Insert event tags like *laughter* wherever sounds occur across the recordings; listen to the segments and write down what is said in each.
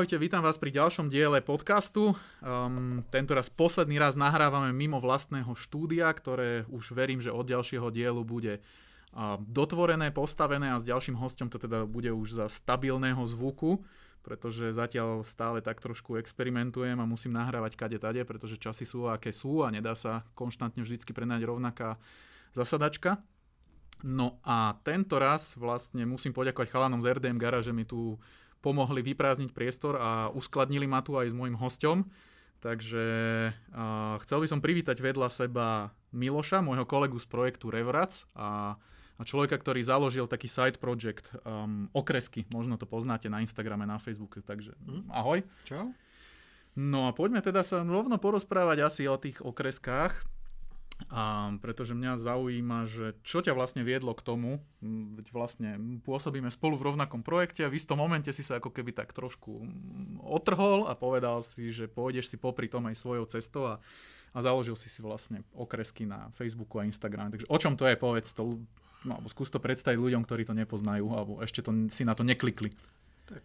Ahojte, vítam vás pri ďalšom diele podcastu. Um, tento raz posledný raz nahrávame mimo vlastného štúdia, ktoré už verím, že od ďalšieho dielu bude uh, dotvorené, postavené a s ďalším hostom to teda bude už za stabilného zvuku, pretože zatiaľ stále tak trošku experimentujem a musím nahrávať kade tade, pretože časy sú aké sú a nedá sa konštantne vždycky prenať rovnaká zasadačka. No a tento raz vlastne musím poďakovať chalanom z RDM Gara, že mi tu pomohli vyprázdniť priestor a uskladnili ma tu aj s môjim hosťom. Takže uh, chcel by som privítať vedľa seba Miloša, môjho kolegu z projektu Revrac a, a človeka, ktorý založil taký side project um, Okresky. Možno to poznáte na Instagrame, na Facebooku. Takže hm, ahoj. Čau. No a poďme teda sa rovno porozprávať asi o tých okreskách. A pretože mňa zaujíma, že čo ťa vlastne viedlo k tomu, veď vlastne pôsobíme spolu v rovnakom projekte a v istom momente si sa ako keby tak trošku otrhol a povedal si, že pôjdeš si popri tom aj svojou cestou a, a založil si si vlastne okresky na Facebooku a Instagrame. Takže o čom to je, povedz to, no, alebo skús to predstaviť ľuďom, ktorí to nepoznajú, alebo ešte to, si na to neklikli. Tak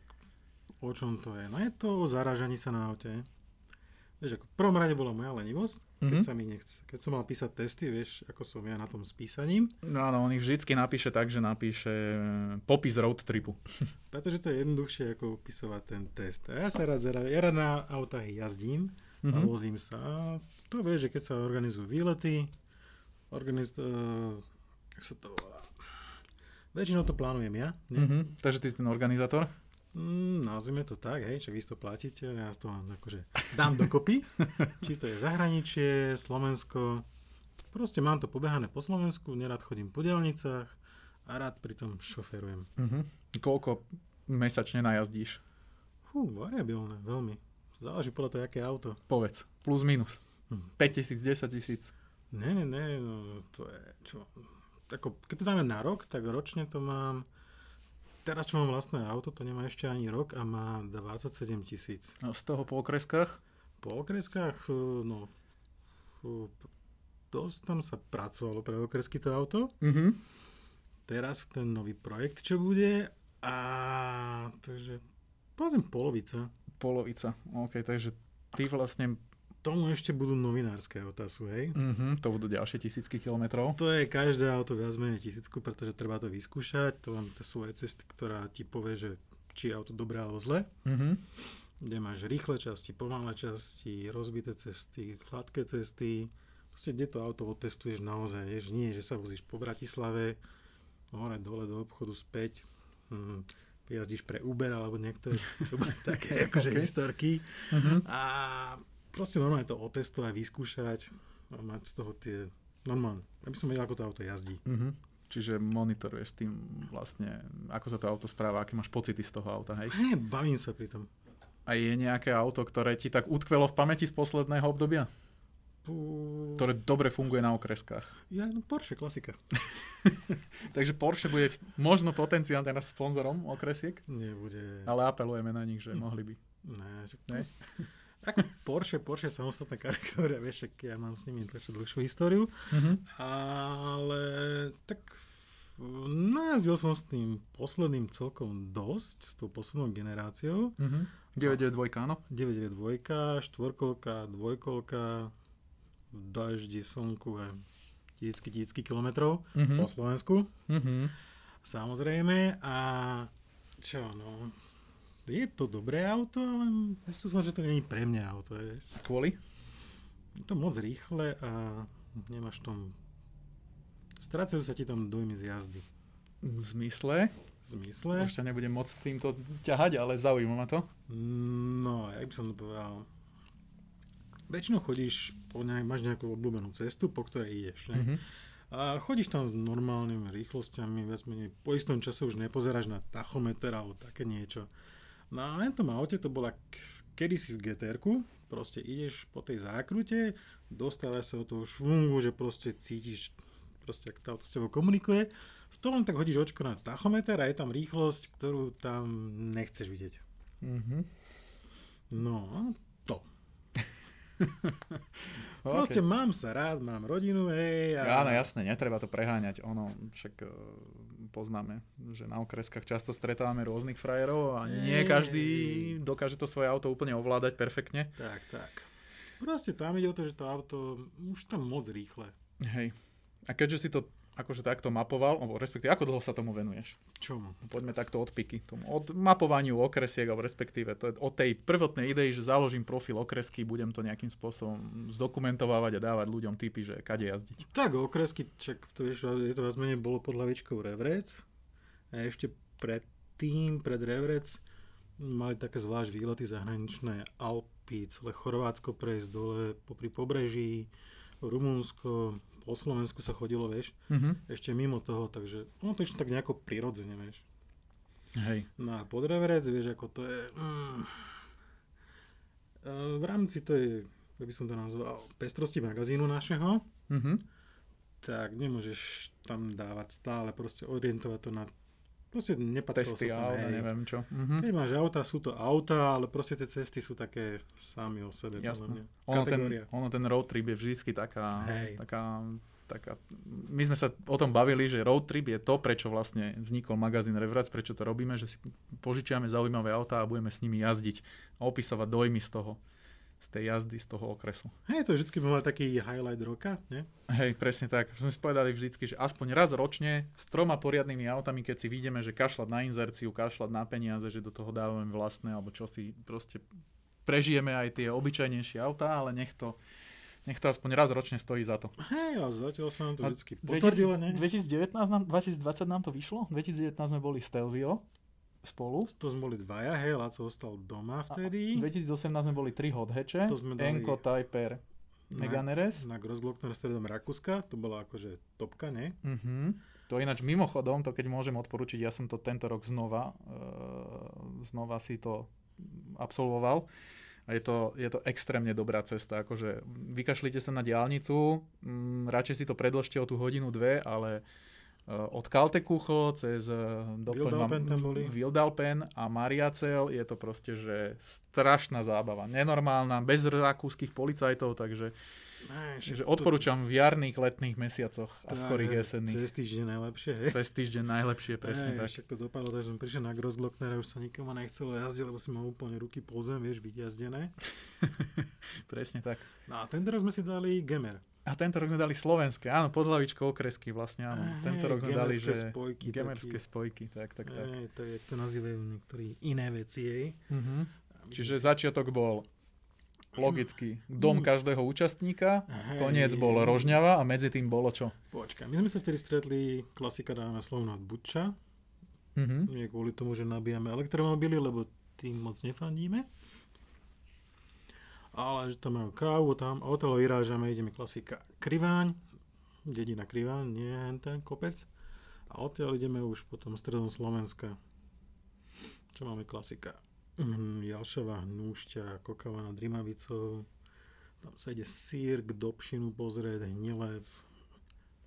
o čom to je? No je to o zaražaní sa na aute. Vieš, ako v prvom rade bola moja lenivosť, keď mm-hmm. sa mi nechce. Keď som mal písať testy, vieš, ako som ja na tom s písaním. No áno, on ich vždycky napíše tak, že napíše e, popis road tripu. *laughs* Pretože to je jednoduchšie, ako opisovať ten test. A ja sa rád, zara, ja rád na autách jazdím mm-hmm. a mhm. vozím sa. A to vieš, že keď sa organizujú výlety, organiz, uh, sa to volá. Väčšinou to plánujem ja. Mm-hmm. Takže ty si ten organizátor? Mm, nazvime to tak, hej, však vy to platíte, ja to akože dám dokopy. *laughs* Či to je zahraničie, Slovensko, proste mám to pobehané po Slovensku, nerad chodím po dielnicách a rád pritom šoferujem. Uh-huh. Koľko mesačne najazdíš? Fú, variabilné, veľmi. Záleží podľa toho, aké auto. Povedz, plus minus. Hm. 5 tisíc, 10 tisíc. Ne, ne, ne, no to je, čo, ako, keď to dáme na rok, tak ročne to mám teraz, čo mám vlastné auto, to nemá ešte ani rok a má 27 tisíc. A z toho po okreskách? Po okreskách, e, no, dosť tam sa pracovalo pre okresky to auto. Mm-hmm. Teraz ten nový projekt, čo bude a takže povedzme polovica. Polovica, ok, takže ty vlastne tomu ešte budú novinárske otázky, hej? Mm-hmm, to budú ďalšie tisícky kilometrov. To je každé auto viac menej tisícku, pretože treba to vyskúšať. To mám tie svoje cesty, ktorá ti povie, že či je auto dobré alebo zlé. Mm-hmm. Kde máš rýchle časti, pomalé časti, rozbité cesty, hladké cesty. Proste kde to auto otestuješ naozaj. Jež nie, že sa vozíš po Bratislave, hore, dole do obchodu späť. Hm, jazdíš pre Uber alebo niekto, čo *laughs* také akože okay. historky. Uh-huh. A proste normálne to otestovať, vyskúšať a mať z toho tie normálne, aby som vedel, ako to auto jazdí. Mm-hmm. Čiže monitoruješ tým vlastne, ako sa to auto správa, aké máš pocity z toho auta, hej? Hej, bavím sa pri tom. A je nejaké auto, ktoré ti tak utkvelo v pamäti z posledného obdobia? Ktoré dobre funguje na okreskách. Ja, no Porsche, klasika. *laughs* Takže Porsche bude možno potenciálne teraz sponzorom okresiek? Nebude. Ale apelujeme na nich, že hm. mohli by. Ne, že to... *laughs* Ako Porsche, Porsche samostatná kategória, vieš, ja mám s nimi dlhšiu, dlhšiu históriu, mm-hmm. ale tak najazdil som s tým posledným celkom dosť, s tou poslednou generáciou. Mm-hmm. 992, áno? 992, štvorkolka, dvojkolka, v daždi, slnku a tisícky, tisícky kilometrov mm-hmm. po Slovensku. Mm-hmm. Samozrejme a čo, no, je to dobré auto, ale myslím som, že to je pre mňa auto. Je. Kvôli? Je to moc rýchle a nemáš tom... Strácajú sa ti tam dojmy z jazdy. V zmysle? V zmysle? Už ťa nebudem môcť týmto ťahať, ale zaujíma ma to. No, jak by som to povedal. Väčšinou chodíš, po nej, máš nejakú obľúbenú cestu, po ktorej ideš. Ne? Mm-hmm. A chodíš tam s normálnymi rýchlosťami, viac menej po istom čase už nepozeráš na tachometer alebo také niečo. No a tom aute to bola kedysi v gtr proste ideš po tej zákrute, dostávaš sa od toho švungu, že proste cítiš, proste ak to auto s tebou komunikuje. V tom tak hodíš očko na tachometer a je tam rýchlosť, ktorú tam nechceš vidieť. Mm-hmm. No, to. *laughs* Proste okay. mám sa rád, mám rodinu, hej. A... Áno, jasné, netreba to preháňať. Ono, však uh, poznáme, že na okreskách často stretávame rôznych frajerov a nie každý dokáže to svoje auto úplne ovládať perfektne. Tak, tak. Proste tam ide o to, že to auto už tam moc rýchle. Hej. A keďže si to akože takto mapoval, alebo respektíve ako dlho sa tomu venuješ? Čomu? Poďme takto od piky. Tomu, od mapovaniu okresiek, alebo respektíve to je od tej prvotnej idei, že založím profil okresky, budem to nejakým spôsobom zdokumentovať a dávať ľuďom typy, že kade jazdiť. Tak, okresky, čak to, vieš, je to vás menej bolo pod hlavičkou Revrec. A ešte predtým, pred Revrec, mali také zvlášť výlety zahraničné Alpy, celé Chorvátsko prejsť dole popri pobreží, Rumunsko, po Slovensku sa chodilo, vieš, mm-hmm. ešte mimo toho, takže ono to ešte tak nejako prirodzene, vieš. Hej. No a podreverec, vieš, ako to je... Mm, v rámci tej, by som to nazval, pestrosti magazínu našeho, mm-hmm. tak nemôžeš tam dávať stále, proste orientovať to na Proste nepatrilo Testy sa tam, hej. neviem čo. Mm-hmm. Keď máš auta, sú to auta, ale proste tie cesty sú také sami o sebe. Jasné. Ono ten, ono ten road trip je vždycky taká, hej. taká, taká... My sme sa o tom bavili, že road trip je to, prečo vlastne vznikol magazín Revrac, prečo to robíme, že si požičiame zaujímavé autá a budeme s nimi jazdiť a opisovať dojmy z toho z tej jazdy, z toho okresu. Hej, to vždycky by mal taký highlight roka, nie? Hej, presne tak. Sme si povedali vždycky, že aspoň raz ročne s troma poriadnymi autami, keď si vidíme, že kašľať na inzerciu, kašľať na peniaze, že do toho dávame vlastné, alebo čo si proste prežijeme aj tie obyčajnejšie autá, ale nech to, nech to aspoň raz ročne stojí za to. Hej, a zatiaľ sa nám to vždycky potvrdilo, nie? 2019 nám, 2020 nám to vyšlo, 2019 sme boli Stelvio, spolu. To sme boli dvaja, hej, Laco ostal doma vtedy. A 2018 sme boli tri hot hatche, to sme dali Enko, Typer, Megane RS. Na, na Grossglockner stredom Rakúska, to bola akože topka, ne? Uh-huh. To ináč mimochodom, to keď môžem odporučiť, ja som to tento rok znova, uh, znova si to absolvoval. A je to, je to extrémne dobrá cesta. Akože vykašlite sa na diálnicu, m, radšej si to predložte o tú hodinu, dve, ale od Kaltekucho cez eh, Wildalpen a Mariacel je to proste, že strašná zábava. Nenormálna, bez rakúskych policajtov, takže Ne, že odporúčam v jarných, letných mesiacoch a skorých jesenných. Cez týždeň najlepšie, hej? Cez týždeň najlepšie, presne ne, tak. Však to dopadlo, takže som prišiel na Grossglockner a už sa nikomu nechcelo jazdiť, lebo si mal úplne ruky po zem, vieš, vyjazdené. *laughs* presne tak. No a tento rok sme si dali Gemer. A tento rok sme dali slovenské, áno, pod hlavičkou okresky vlastne, áno. Aj, tento rok sme dali, že spojky, gemerské taký, spojky, tak, tak, tak. Aj, to je, to nazývajú niektorí iné veci, hej. Uh-huh. Čiže začiatok bol logicky dom mm. každého účastníka, Hej. koniec bol Rožňava a medzi tým bolo čo? Počkaj, my sme sa vtedy stretli, klasika dáme slovo na Buča, mm-hmm. nie kvôli tomu, že nabíjame elektromobily, lebo tým moc nefandíme ale že tam majú kávu, tam odtiaľ vyrážame, ideme klasika Kriváň, dedina Kriváň, nie ten kopec. A odtiaľ ideme už potom stredom Slovenska. Čo máme klasika? Jalšava, Hnúšťa, Kokava nad Rimavicou. Tam sa ide sír k Dobšinu pozrieť, Hnilec.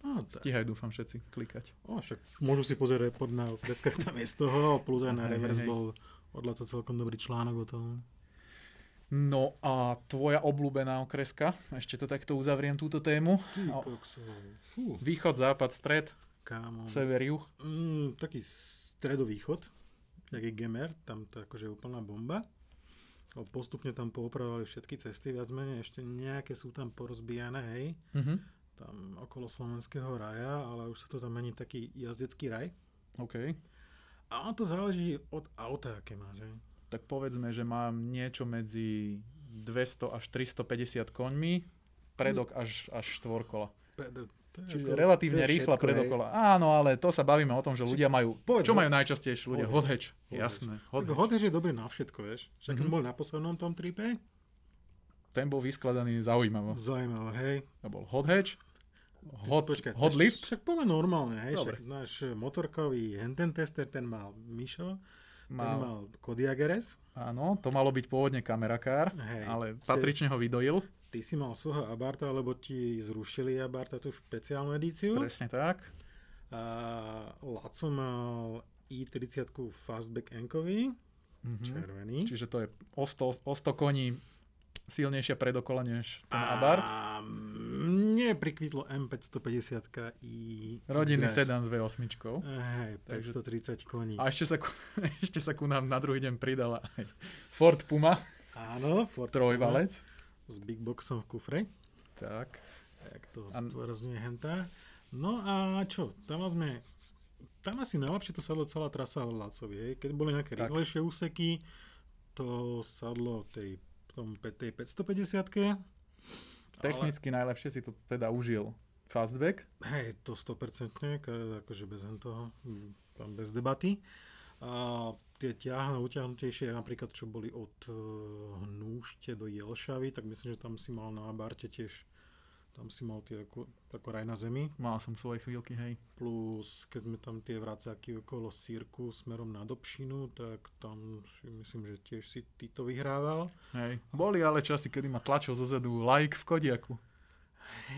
No, Stíhaj, dúfam, všetci klikať. O, však môžu si pozrieť pod na freskách tam je z toho, plus aj na reverse bol odľa to celkom dobrý článok o tom. No a tvoja obľúbená okreska? Ešte to takto uzavriem túto tému. Východ, západ, stred, Kámo. sever, juh. Mm, taký stredovýchod, jak je Gemer, tam to akože úplná bomba. Postupne tam poopravovali všetky cesty, viac menej ešte nejaké sú tam porozbijané, hej. Mm-hmm. Tam okolo slovenského raja, ale už sa to tam mení taký jazdecký raj. OK. A to záleží od auta, aké máš, hej tak povedzme, že mám niečo medzi 200 až 350 koňmi, predok až, až štvorkola. Čiže ako, relatívne rýchla predokola. Áno, ale to sa bavíme o tom, že ľudia majú... Povedz, čo majú najčastejšie ľudia? Hatch. Jasné. Hatch je dobrý na všetko, vieš. Však mm-hmm. bol na poslednom tom tripe. Ten bol vyskladaný zaujímavo. Zaujímavo, hej. To bol hatch, hot, Počkaj, hot lift. Však poďme normálne, hej. Dobre. Však náš motorkový henten tester, ten mal Mišo Mal... Ten mal Kodiaq RS. Áno, to malo byť pôvodne kamerakár, Hej, ale patrične ho vydojil. Ty si mal svojho Abarta, lebo ti zrušili Abarta tú špeciálnu edíciu. Presne tak. A Laco mal i30 Fastback Enkový, mm-hmm. červený. Čiže to je o 100, o 100 koní silnejšia predokola než ten Abarth. A mne prikvitlo M550 i... Rodinný sedan s V8. Hej, 530 koní. A ešte sa, ku, *laughs* ešte sa ku nám na druhý deň pridala aj Ford Puma. Áno, Ford Trojvalec. Puma s big boxom v kufre. Tak. Jak to zdôrazňuje henta. No a čo, tam sme tam asi najlepšie to sadlo celá trasa Lacovi. Keď boli nejaké tak. rýchlejšie úseky, to sadlo tej tom, tej 550 Technicky ale... najlepšie si to teda užil fastback. Hej, to 100%, akože bez toho, tam bez debaty. A tie ťahné, utiahnutejšie, napríklad čo boli od Hnúšte do Jelšavy, tak myslím, že tam si mal na Barte tiež tam si mal tie ako, ako raj na zemi. Mal som svoje chvíľky, hej. Plus, keď sme tam tie vracáky okolo Sírku smerom na Dobšinu, tak tam si myslím, že tiež si ty to vyhrával. Hej. Boli ale časy, kedy ma tlačil zo zedu like v Kodiaku.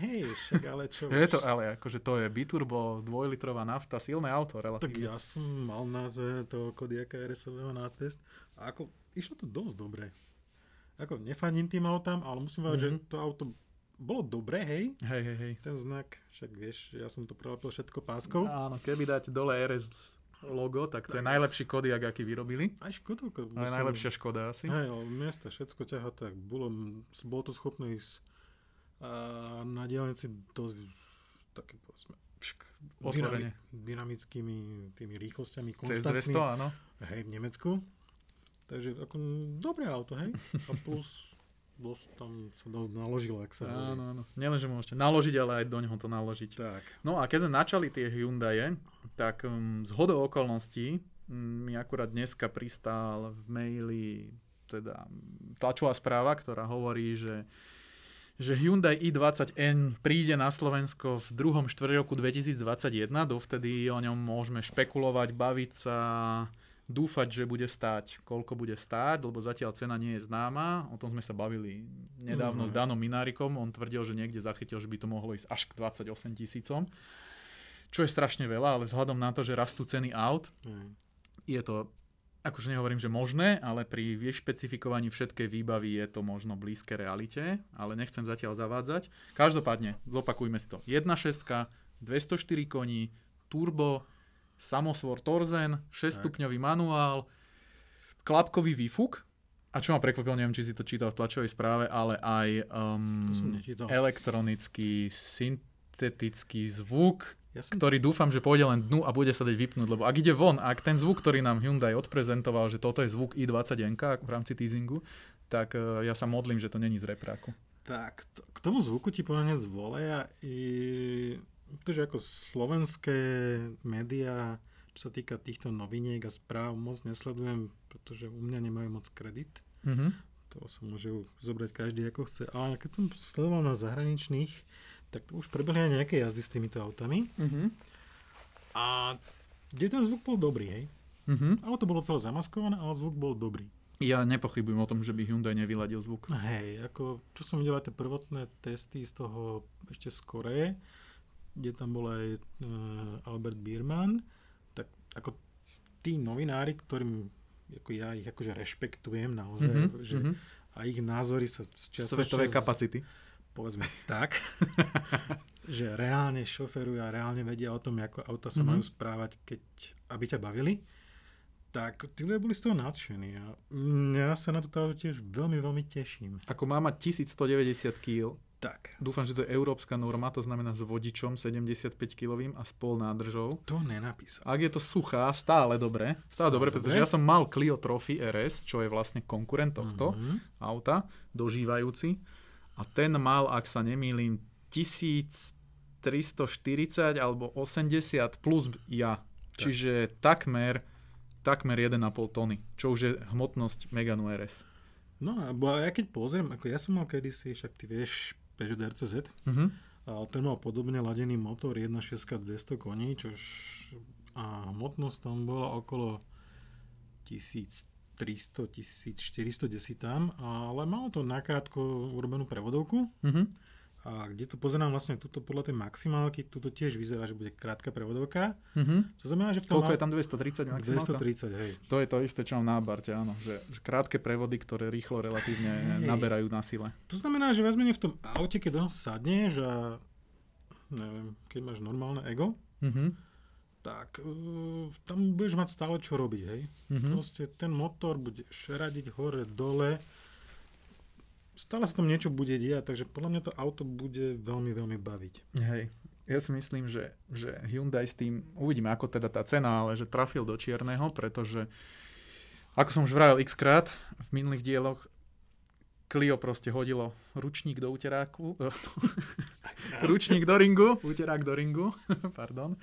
Hej, však ale čo... *laughs* je to, ale akože to je biturbo, dvojlitrová nafta, silné auto relatívne. Tak ja som mal na toho Kodiaka RS-ového na test a ako, išlo to dosť dobre. Ako, nefaním tým autám, ale musím povedať, mm-hmm. že to auto bolo dobré, hej? Hej, hej, hej. Ten znak, však vieš, ja som to prelepil všetko páskou. Áno, keby dáte dole RS logo, tak to je najlepší Kodiak, aký vyrobili. Aj Škodovka. Ale som... najlepšia Škoda asi. Hej, ale miesta všetko ťaha tak. Bolo, bolo to schopné ísť a na diálnici dosť také povedzme Otvorene. dynamickými tými rýchlosťami konštantnými. Cez 200, áno. Hej, v Nemecku. Takže ako dobré auto, hej. A plus dosť tam sa dosť naložilo, ak sa Áno, áno. Nielen, že môžete naložiť, ale aj do neho to naložiť. Tak. No a keď sme načali tie Hyundai, tak um, z hodou okolností um, mi akurát dneska pristál v maili teda tlačová správa, ktorá hovorí, že že Hyundai i20N príde na Slovensko v druhom štvrť roku 2021, dovtedy o ňom môžeme špekulovať, baviť sa, dúfať, že bude stáť, koľko bude stáť, lebo zatiaľ cena nie je známa. O tom sme sa bavili nedávno mm-hmm. s Danom Minárikom. On tvrdil, že niekde zachytil, že by to mohlo ísť až k 28 tisícom. Čo je strašne veľa, ale vzhľadom na to, že rastú ceny aut, mm. je to, akože nehovorím, že možné, ale pri vyšpecifikovaní všetkej výbavy je to možno blízke realite, ale nechcem zatiaľ zavádzať. Každopádne, zopakujme si to. 1.6, 204 koní, turbo, samosvor Torzen, 6-stupňový manuál, klapkový výfuk, a čo ma prekvapilo, neviem, či si to čítal v tlačovej správe, ale aj um, elektronický, syntetický zvuk, ja som... ktorý dúfam, že pôjde len dnu a bude sa dať vypnúť, lebo ak ide von, ak ten zvuk, ktorý nám Hyundai odprezentoval, že toto je zvuk i20 v rámci teasingu, tak uh, ja sa modlím, že to není z repráku. Tak, to, k tomu zvuku ti poviem z voleja i pretože ako slovenské médiá, čo sa týka týchto noviniek a správ, moc nesledujem, pretože u mňa nemajú moc kredit. Mm-hmm. To sa môže zobrať každý ako chce. Ale keď som sledoval na zahraničných, tak už prebehli aj nejaké jazdy s týmito autami. Mm-hmm. A kde ten zvuk bol dobrý, hej? Mm-hmm. to bolo celé zamaskované, ale zvuk bol dobrý. Ja nepochybujem o tom, že by Hyundai nevyladil zvuk. Hej, ako čo som videl aj tie prvotné testy z toho ešte z Koreje, kde tam bol aj uh, Albert Biermann, tak ako tí novinári, ktorým ako ja ich akože rešpektujem naozaj, mm-hmm, že mm-hmm. a ich názory sa z Svetové kapacity. Povedzme tak, *laughs* že reálne šoferujú a reálne vedia o tom, ako auta sa mm-hmm. majú správať, keď, aby ťa bavili, tak tí ľudia boli z toho nadšení a ja sa na to tiež veľmi, veľmi teším. Ako má mať 1190 kg, tak. Dúfam, že to je európska norma, to znamená s vodičom 75 kg a spol nádržou. To nenapísal. Ak je to suchá, stále dobre. Stále, stále dobre, pretože ja som mal Clio Trophy RS, čo je vlastne konkurent tohto mm-hmm. auta, dožívajúci. A ten mal, ak sa nemýlim, 1340 alebo 80 plus ja. Tak. Čiže takmer, takmer 1,5 tony, čo už je hmotnosť Meganu RS. No a ja keď pozriem, ako ja som mal kedysi, však ty vieš, Peugeot RCZ. Uh-huh. A ten mal podobne ladený motor 1.6 200 koní, čož a hmotnosť tam bola okolo 1300, 1410 tam, ale malo to nakrátko urobenú prevodovku. Uh-huh. A kde tu pozerám vlastne tuto podľa tej maximálky, tuto tiež vyzerá, že bude krátka prevodovka. Mhm. To znamená, že v tom Koľko je tam 230 maximálka? 230, hej. To je to isté, čo mám na Abarte, áno. Že, že krátke prevody, ktoré rýchlo relatívne Hej. naberajú na sile. To znamená, že viac menej v tom aute, keď do nás sadneš a neviem, keď máš normálne ego, Mhm. tak uh, tam budeš mať stále čo robiť, hej. Mhm. Proste ten motor bude šradiť hore, dole. Stále sa tam niečo bude diať, takže podľa mňa to auto bude veľmi, veľmi baviť. Hej. Ja si myslím, že, že Hyundai s tým, uvidíme ako teda tá cena, ale že trafil do čierneho, pretože ako som už vravil x krát v minulých dieloch, Clio proste hodilo ručník do uteráku, *laughs* ručník do ringu, uterák do ringu, *laughs* pardon.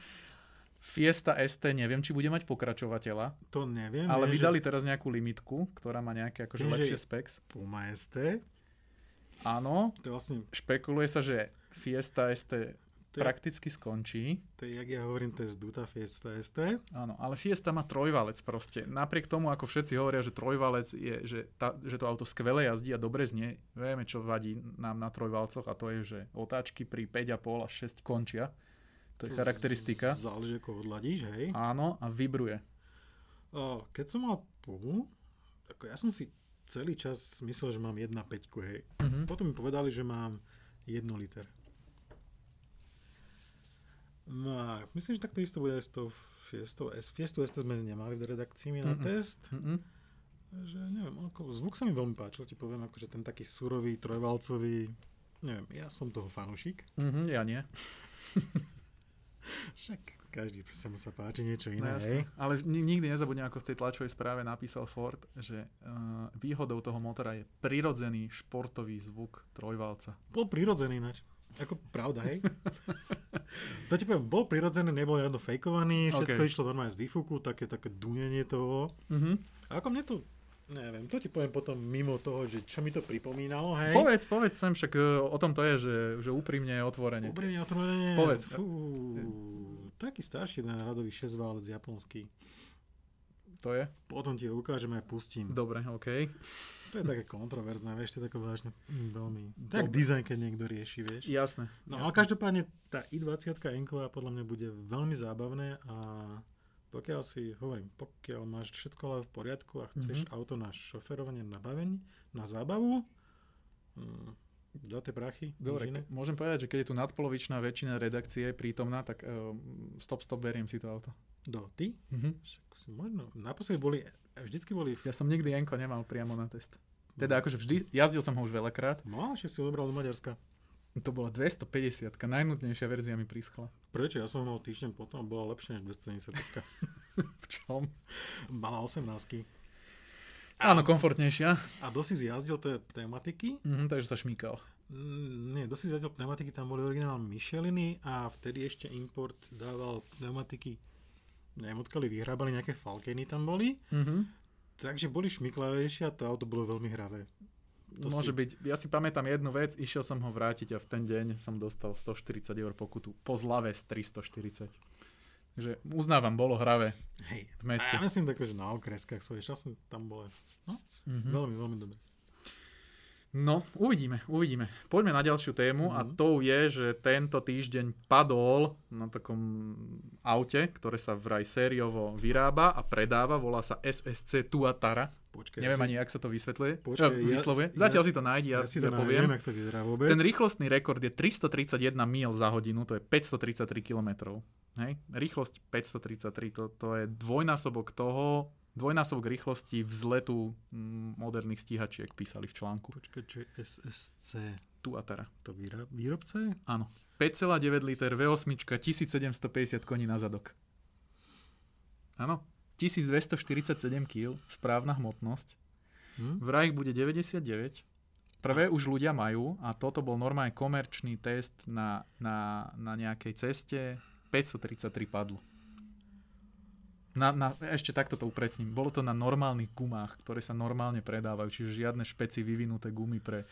Fiesta ST, neviem, či bude mať pokračovateľa, To neviem. ale viem, vydali teraz nejakú limitku, ktorá má nejaké akože že- lepšie specs. že Puma ST, Áno, to vlastne, špekuluje sa, že Fiesta ST to je, prakticky skončí. to je, jak ja hovorím, to je zduta Fiesta ST. Áno, ale Fiesta má trojvalec proste. Napriek tomu, ako všetci hovoria, že trojvalec je, že, tá, že to auto skvele jazdí a dobre znie, vieme, čo vadí nám na trojvalcoch a to je, že otáčky pri 5,5 až 6 končia. To je charakteristika. Záleží, ako odladíš, hej. Áno, a vibruje. O, keď som mal Pumu, ako ja som si celý čas myslel, že mám 1.5, hej. Mhm. Potom mi povedali, že mám 1 liter. No a myslím, že takto isto bude aj s tou Fiestou S. Fiestu S sme nemali v redakcii na Mm-mm. test. Mhm. Že neviem, ako, zvuk sa mi veľmi páčil, ti poviem, akože ten taký surový, trojvalcový, neviem, ja som toho fanúšik. Mhm, ja nie. *laughs* Však každý sa mu sa páči niečo No, iné, hej. Ale ni- nikdy nezabudnem, ako v tej tlačovej správe napísal Ford, že uh, výhodou toho motora je prirodzený športový zvuk trojvalca. Bol prirodzený ináč. Ako pravda, hej? to ti poviem, bol prirodzený, nebol žiadno fejkovaný, všetko OK. išlo normálne z výfuku, také, také dunenie toho. Mhm. A ako mne to, neviem, to ti poviem potom mimo toho, že čo mi to pripomínalo, hej? Povedz, povedz sem, však uh, o tom to je, že, že úprimne, otvorene. Úprimne otvorené. Povedz. Fú, taký starší ten radový šesťválec japonský. To je? Potom ti ho ukážem aj pustím. Dobre, OK. To je také kontroverzné, vieš, to je také vážne mm, veľmi... Dobre. Tak dizajn, keď niekto rieši, vieš. Jasné. No ale jasné. každopádne tá i20 Enková podľa mňa bude veľmi zábavné a pokiaľ si, hovorím, pokiaľ máš všetko ale v poriadku a chceš Mhm. auto na šoferovanie, na bavenie, na zábavu, mm, za tie prachy, Dobre, ke- môžem povedať, že keď je tu nadpolovičná väčšina redakcie prítomná, tak uh, stop, stop, beriem si to auto. Do, ty? Mhm. Však si možno, naposledy boli, vždycky boli, v, Ja som nikdy Enko nemal priamo na test. Teda akože vždy, jazdil som ho už veľakrát. no, že si ho zobral do Maďarska. To bola 250, najnutnejšia verzia mi prischla. Prečo? Ja som ho mal týždeň potom, bola lepšia než 270. *laughs* V čom? Mala 18 Áno, komfortnejšia. A dosť si jazdil tie pneumatiky, Mhm, takže sa šmíkal. Mm, Nie, dosť zatiaľ pneumatiky tam boli originálne Micheliny a vtedy ešte import dával pneumatiky neviem odkiaľ vyhrábali, nejaké Falkeny tam boli, Mhm. takže boli šmiklavejšie a to auto bolo veľmi hravé. To Môže si- byť. Ja si pamätám jednu vec, išiel som ho vrátiť a v ten deň som dostal 140 eur pokutu. Po zlave z 340. Takže uznávam, bolo hravé Hej, v meste. a ja myslím tako, že na okreskách svoje časy tam bolo Mhm. veľmi, veľmi dobre. No, uvidíme, uvidíme. Poďme na ďalšiu tému a Mhm. tou je, že tento týždeň padol na takom aute, ktoré sa vraj sériovo vyrába a predáva, volá sa SSC Tuatara. Počkaj, Neviem ja ani, jak sa to vysvetľuje. Počkaj, eh, ja- vyslovuje. ja- Zatiaľ si to nájdi, ja, ja si ja to poviem. neviem, jak to vyzerá vôbec. Ten rýchlostný rekord je 331 míl za hodinu, to je 533 km. Hej? Rýchlosť 533, to, to je dvojnásobok toho, dvojnásobok rýchlosti vzletu mm, moderných stíhačiek písali v článku. Počkaj, čo je SSC? Tuatara. To výra- výrobca je? Áno. 5,9 liter V8, 1750 koní na zadok. Áno. 1247 kg, správna hmotnosť. Hm? Vraj ich bude 99. Prvé už ľudia majú a toto bol normálne komerčný test na, na, na nejakej ceste. 533 padlo. Na, na, ešte takto to upresním. Bolo to na normálnych gumách, ktoré sa normálne predávajú, čiže žiadne špeci vyvinuté gumy pre,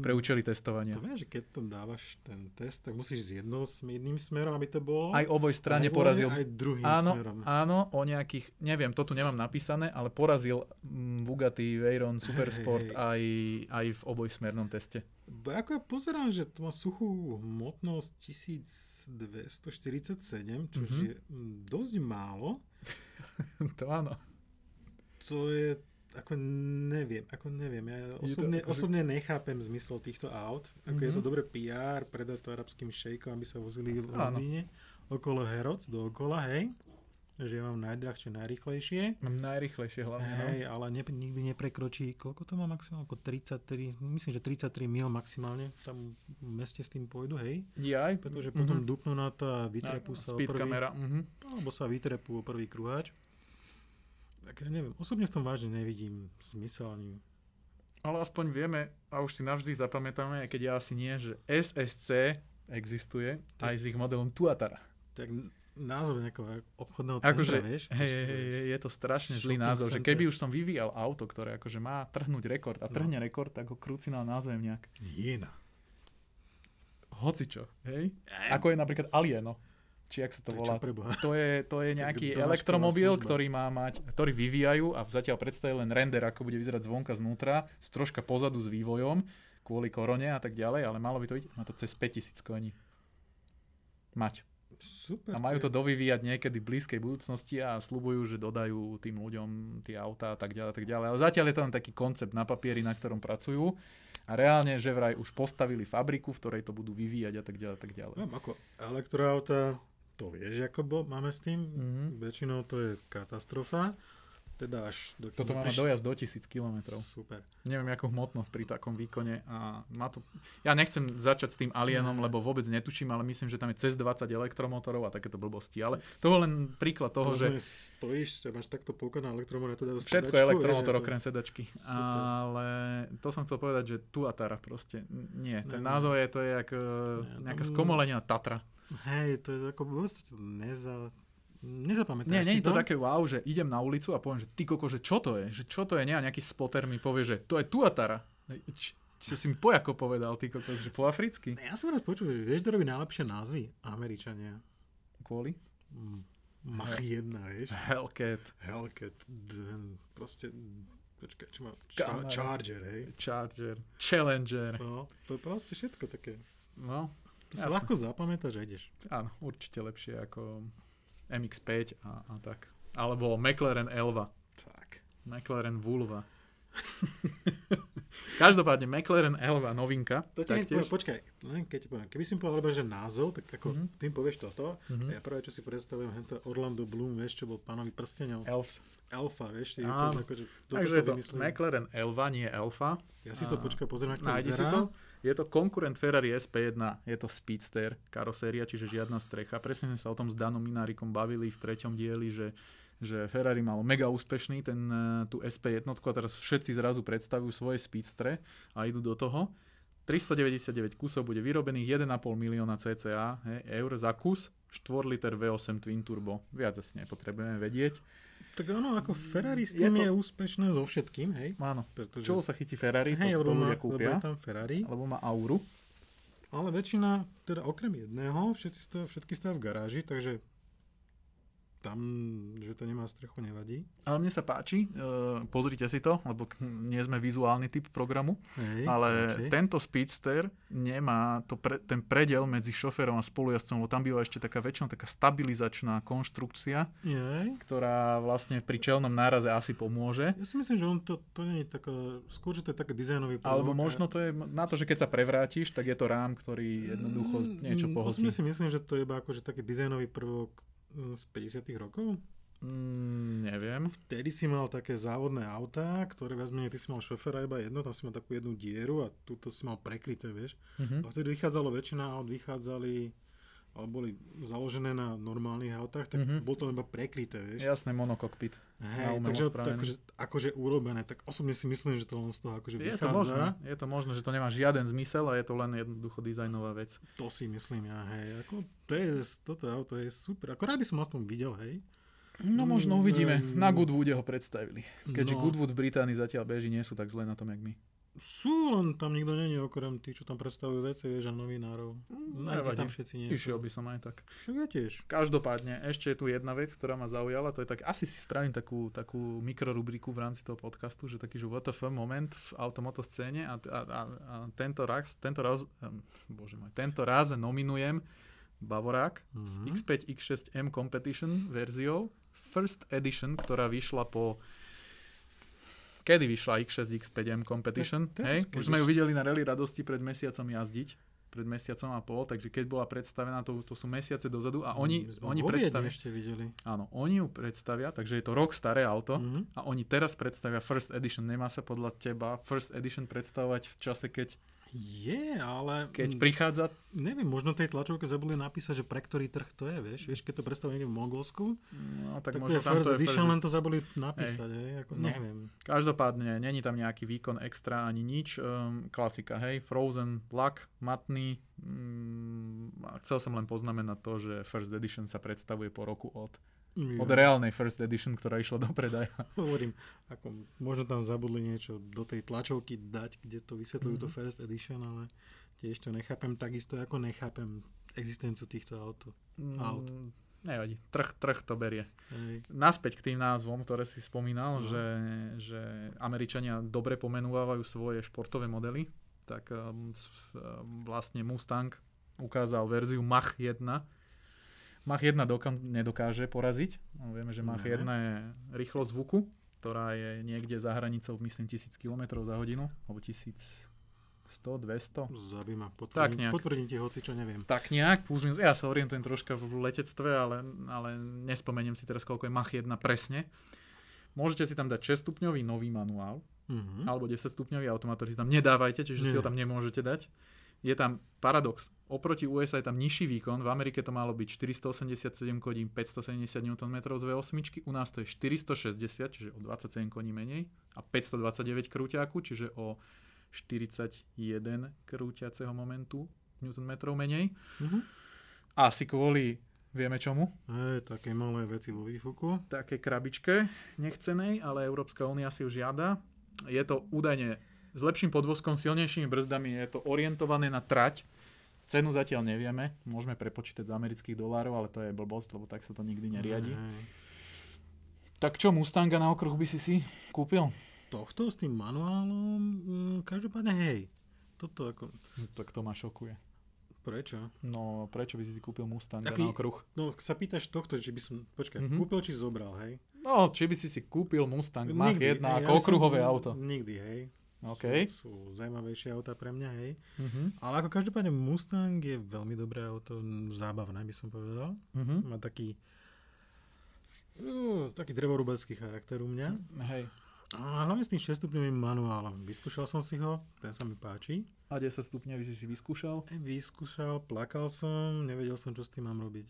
pre účely testovania. To vieš, že keď tam dávaš ten test, tak musíš s jednou, jedným smerom, aby to bolo. Aj oboj strane aj porazil. Aj druhým áno, smerom. áno, o nejakých, neviem, to tu nemám napísané, ale porazil mm, Bugatti Veyron Supersport hej. aj, aj v obojsmernom teste. Bo ako ja pozerám, že to má suchú hmotnosť 1247, čo Mhm. je mm, dosť málo. *laughs* to áno. To je, ako neviem, ako neviem. Ja Je to osobne, akože- osobne nechápem zmysel týchto aut. Ako je to Mhm. dobré PR, predať to arabským šejkom, aby sa vozili v. Londýne okolo Heroc, dookola, hej. Že ja mám najdrahšie, najrychlejšie. Mám najrychlejšie hlavne. no. Hej, ale ne, nikdy neprekročí, koľko to má maximálne? Ako 33, myslím, že 33 mil maximálne tam v meste s tým pôjdu, hej? Jaj. Pretože potom Mhm. dupnú na to a vytrepú sa o Speed prvý, kamera. Mhm. alebo sa vytrepú o prvý kruháč. Tak ja neviem, osobne v tom vážne nevidím zmysel ani... Ale aspoň vieme, a už si navždy zapamätáme, aj keď ja asi nie, že SSC existuje aj s ich modelom Tuatara. Tak názov nejakého obchodného centra, Akože, vieš? hej, hej, hej, je to strašne zlý názov, že center. keby už som vyvíjal auto, ktoré akože má trhnúť rekord a No. trhne rekord, tak ho krúci na názvem nejak. Hyena. Hocičo, hej? Ako je napríklad Alieno, či ak sa to volá. To je, to je nejaký elektromobil, ktorý má mať, ktorý vyvíjajú a zatiaľ predstavuje len render, ako bude vyzerať zvonka znútra, sú troška pozadu s vývojom, kvôli korone a tak ďalej, ale malo by to byť, má to cez 5000 koní. Mať. Super. A majú to dovyvíjať niekedy v blízkej budúcnosti a slubujú, že dodajú tým ľuďom tie autá a tak ďalej, a tak ďalej. Ale zatiaľ je to len taký koncept na papieri, na ktorom pracujú. A reálne, že vraj už postavili fabriku, v ktorej to budú vyvíjať a tak ďalej, a tak ďalej. Viem, ako elektroauta, to vieš, ako máme s tým. Mhm. Väčšinou to je katastrofa. Teda až do Toto má mať dojazd do 1000 km. Super. Neviem, akú hmotnosť pri takom výkone a má to... Ja nechcem začať s tým Alienom, Ne. lebo vôbec netuším, ale myslím, že tam je cez 20 elektromotorov a takéto blbosti. Ale to bol len príklad toho, že Stojíš, máš takto poukať na elektromotor, teda všetko je elektromotor okrem sedačky. Super. Ale to som chcel povedať, že Tuatara proste. Nie, ten Ne, názov je, to je jak, e, Ne, nejaká tam- skomolená Tatra. To, hej, to je ako to neza... Nezapamätáš Nie, nie si je to také wow, že idem na ulicu a poviem, že ty koko, že čo to je? Že čo to je? Nie, a nejaký spotter mi povie, že to je Tuatara. Č- čo si mi pojako povedal, ty kokos, že po africky? Ja som raz počul, že vieš, kto robí najlepšie názvy? Američania. Kvôli? Mm, Mach 1, vieš? Hellcat, Hellcat, d- proste, počkaj, čo má? Kamera. Charger, hej? Charger, Challenger. No, to je proste všetko také. No, To sa Jasné. ľahko zapamätáš a ideš. áno, určite lepšie ako MX-5 a, a tak. Alebo McLaren Elva. Tak. McLaren Vulva. *laughs* Každopádne McLaren Elva novinka. To hneď poviem, počkaj, len keď poviem, keby si povedal, že názov, tak ako Mhm. tým povieš toto, Mhm. a ja prvé, čo si predstavujem, hento Orlando Bloom, vieš, čo bol pánovi prstenov, Elfs. Alfa, vieš, ty Áno. to akože, Takže je to vymyslel? McLaren Elva, nie Elfa. Ja si to počkaj, pozriem, ako to Nájdi si vyzerá. to. Je to konkurent Ferrari SP1, je to Speedster karoséria, čiže žiadna strecha. Presne sme sa o tom s Danom Minárikom bavili v treťom dieli, že, že Ferrari mal mega úspešný ten, eh, tú SP1 a teraz všetci zrazu predstavujú svoje Speedstre a idú do toho. 399 kusov bude vyrobených 1,5 milióna cca hej, eur za kus, 4 liter V8 Twin Turbo. Viac asi nepotrebujeme vedieť. Tak ono, ako Ferrari s Je tým to- je, úspešné so všetkým, hej? Áno, Pretože, čo sa chytí Ferrari, hej, to, lebo, ľudia lebo kúpia, je tam Ferrari, alebo má Auru. ale väčšina, teda okrem jedného, všetci stoja, všetky stoja v garáži, takže tam, že to nemá strechu, nevadí. Ale mne sa páči, uh, pozrite si to, lebo nie sme vizuálny typ programu, Hej, ale radšej. tento Speedster nemá to pre, ten predel medzi šoférom a spolujazdcom, lebo tam býva ešte taká väčšinou taká stabilizačná konštrukcia, Jej. ktorá vlastne pri čelnom náraze asi pomôže. Ja si myslím, že on to, to nie je taká, skôr, že to je také dizajnový prvok. Alebo možno to je na to, že keď sa prevrátiš, tak je to rám, ktorý jednoducho niečo Mm, pohltí. Osobne si myslím, že to je iba akože taký dizajnový prvok mm, z 50 rokov. Mm, neviem. Vtedy si mal také závodné autá, ktoré viac menej, ty si mal šoféra iba jedno, tam si mal takú jednu dieru a túto si mal prekryté, vieš. Mhm. A vtedy vychádzalo väčšina aut, vychádzali alebo boli založené na normálnych autách, tak Mhm. bolo to iba prekryté, vieš. Jasné, monokokpit. Hej, takže to akože, akože urobené, tak osobne si myslím, že to len z toho akože Je to vychádza. možné, je to možné, že to nemá žiaden zmysel a je to len jednoducho dizajnová vec. To si myslím ja, hej. Ako, to je, toto auto je super. Ako rád by som aspoň videl, hej. No možno uvidíme. Na Goodwoode ho predstavili. Keďže No. Goodwood v Británii zatiaľ beží, nie sú tak zle na tom, jak my. Sú, len tam nikto není okrem tých, čo tam predstavujú veci, vieš, a novinárov. Mm, nevadí. tam všetci nie Išiel by som aj tak. Však ja tiež. Každopádne, ešte je tu jedna vec, ktorá ma zaujala, to je tak, asi si spravím takú, takú mikrorubriku v rámci toho podcastu, že taký, že WTF moment v automoto scéne a, a, a, a tento raz, tento raz, um, bože môj, tento raz nominujem Bavorák Mhm. s X5 X6M Competition verziou First Edition, ktorá vyšla po Kedy vyšla X6 X5M Competition? Te- Hej? Už sme ju videli na Rally radosti pred mesiacom jazdiť pred mesiacom a pol, takže keď bola predstavená, to, to sú mesiace dozadu a oni, sme oni predstavia, ešte videli. áno, oni ju predstavia, takže je to rok staré auto Mhm. a oni teraz predstavia First Edition. Nemá sa podľa teba First Edition predstavovať v čase, keď, Je, ale... keď prichádza Neviem, možno tej tlačovke zabudli napísať, že pre ktorý trh to je, vieš? Vieš, keď to predstavujú niekde v Mongolsku, No, tak, tak, možno to je tam first edition, len to zabudli napísať, hej? Ako, No. Neviem. Každopádne, není tam nejaký výkon extra ani nič. Um, klasika, hej, Frozen, lak, matný. Um, chcel som len poznamenať to, že First Edition sa predstavuje po roku od, od reálnej First Edition, ktorá išla do predaja. *laughs* Hovorím, ako, možno tam zabudli niečo do tej tlačovky dať, kde to vysvetľujú Mhm. to first edition, ale tiež to nechápem takisto, ako nechápem existenciu týchto aut. Aut. Mm, nevadí, trh, trh to berie. Hej. Naspäť k tým názvom, ktoré si spomínal, No. že, že Američania dobre pomenúvajú svoje športové modely, tak um, vlastne Mustang ukázal verziu Mach 1. Mach 1 dokam, nedokáže poraziť. No, vieme, že Mach Ne. 1 je rýchlosť zvuku, ktorá je niekde za hranicou, myslím, 1000 km za hodinu, alebo 1100, 200. Zabí ma, potvrdím, potvrdím ti hoci, čo neviem. Tak nejak, plus minus, ja sa orientujem troška v letectve, ale, ale nespomeniem si teraz, koľko je Mach 1 presne. Môžete si tam dať 6 stupňový nový manuál, Mhm. alebo 10 stupňový automat, ktorý si tam nedávajte, čiže si Nie. ho tam nemôžete dať. Je tam paradox. Oproti USA je tam nižší výkon. V Amerike to malo byť 487 koní, 570 Nm z V8, u nás to je 460, čiže o 27 koní menej a 529 krúťaku, čiže o 41 krúťaceho momentu Nm menej. Mhm. Asi kvôli, vieme čomu, Hej, také malé veci vo výfuku. také krabičke nechcenej, ale Európska únia si už žiada. Je to údajne s lepším podvozkom, silnejšími brzdami, je to orientované na trať. Cenu zatiaľ nevieme, môžeme prepočítať z amerických dolárov, ale to je blbosť, lebo tak sa to nikdy neriadi. Hej. Tak čo, Mustanga na okruh by si si kúpil? Tohto s tým manuálom, mm, každopádne hej. Toto ako, No, tak to ma šokuje. prečo? No, prečo by si si kúpil Mustanga Aký- na okruh? No, sa pýtaš tohto, či by som, počkaj, Mhm. mm-hmm. kúpil či zobral, hej? No, či by si si kúpil Mustang Mach 1 hej, ako som- okruhové auto. Nikdy, hej. OK. Sú, sú zaujímavejšie auta pre mňa, hej. Mhm. Ale ako každopádne Mustang je veľmi dobré auto, zábavné by som povedal. Mhm. Má taký uh, taký drevorúbecký charakter u mňa. Hej. A hlavne s tým 6-stupňovým manuálom. Vyskúšal som si ho, ten sa mi páči. A 10 stupňový si si vyskúšal? Vyskúšal, plakal som, nevedel som, čo s tým mám robiť.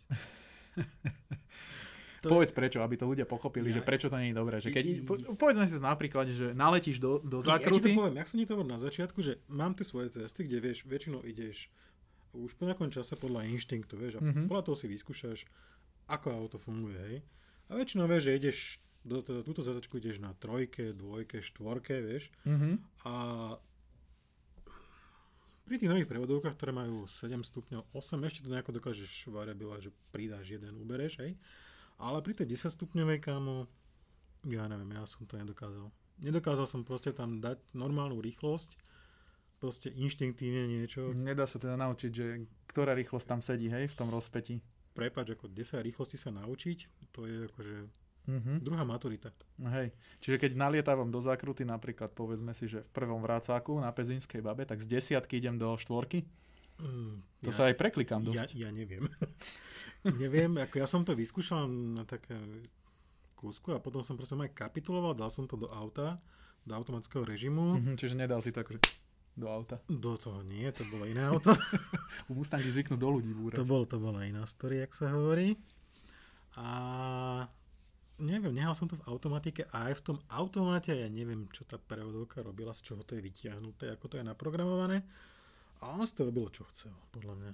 *laughs* To- Povedz prečo, aby to ľudia pochopili, že Ja- prečo to nie je dobré. Že keď, po, povedzme si to napríklad, že naletíš do, do Ja, ja ti to zákruty. poviem, jak som ti to na začiatku, že mám tie svoje cesty, kde vieš, väčšinou ideš už po nejakom čase podľa inštinktu, vieš, a Mhm. mm-hmm. podľa toho si vyskúšaš, ako auto funguje, hej. A väčšinou vieš, že ideš do to, túto zadačku ideš na trojke, dvojke, štvorke, vieš, Mhm. a pri tých nových prevodovkách, ktoré majú 7 stupňov, 8, ešte to nejako dokážeš variabila, že pridáš jeden, ubereš, hej. Ale pri tej 10 stupňovej kámo, ja neviem, ja som to nedokázal. Nedokázal som proste tam dať normálnu rýchlosť, proste inštinktívne niečo. Nedá sa teda naučiť, že ktorá rýchlosť tam sedí, hej, v tom rozpetí. Prepač, ako 10 rýchlosti sa naučiť, to je akože Mhm. druhá maturita. No Hej. Čiže keď nalietávam do zákruty, napríklad povedzme si, že v prvom vrácáku na Pezinskej babe, tak z desiatky idem do štvorky. Mm, To ja, sa aj preklikám ja, dosť. ja neviem. *laughs* neviem, ako ja som to vyskúšal na také kúsku a potom som proste aj kapituloval, dal som to do auta, do automatického režimu. Mhm, čiže nedal si to akože do auta. Do toho nie, to bolo iné auto. *laughs* U Mustangy zvyknú do ľudí búrať. to, bol, to bola iná story, jak sa hovorí. A neviem, nehal som to v automatike a aj v tom automate ja neviem, čo tá prevodovka robila, z čoho to je vytiahnuté, ako to je naprogramované. A on si to robilo, čo chcel, podľa mňa.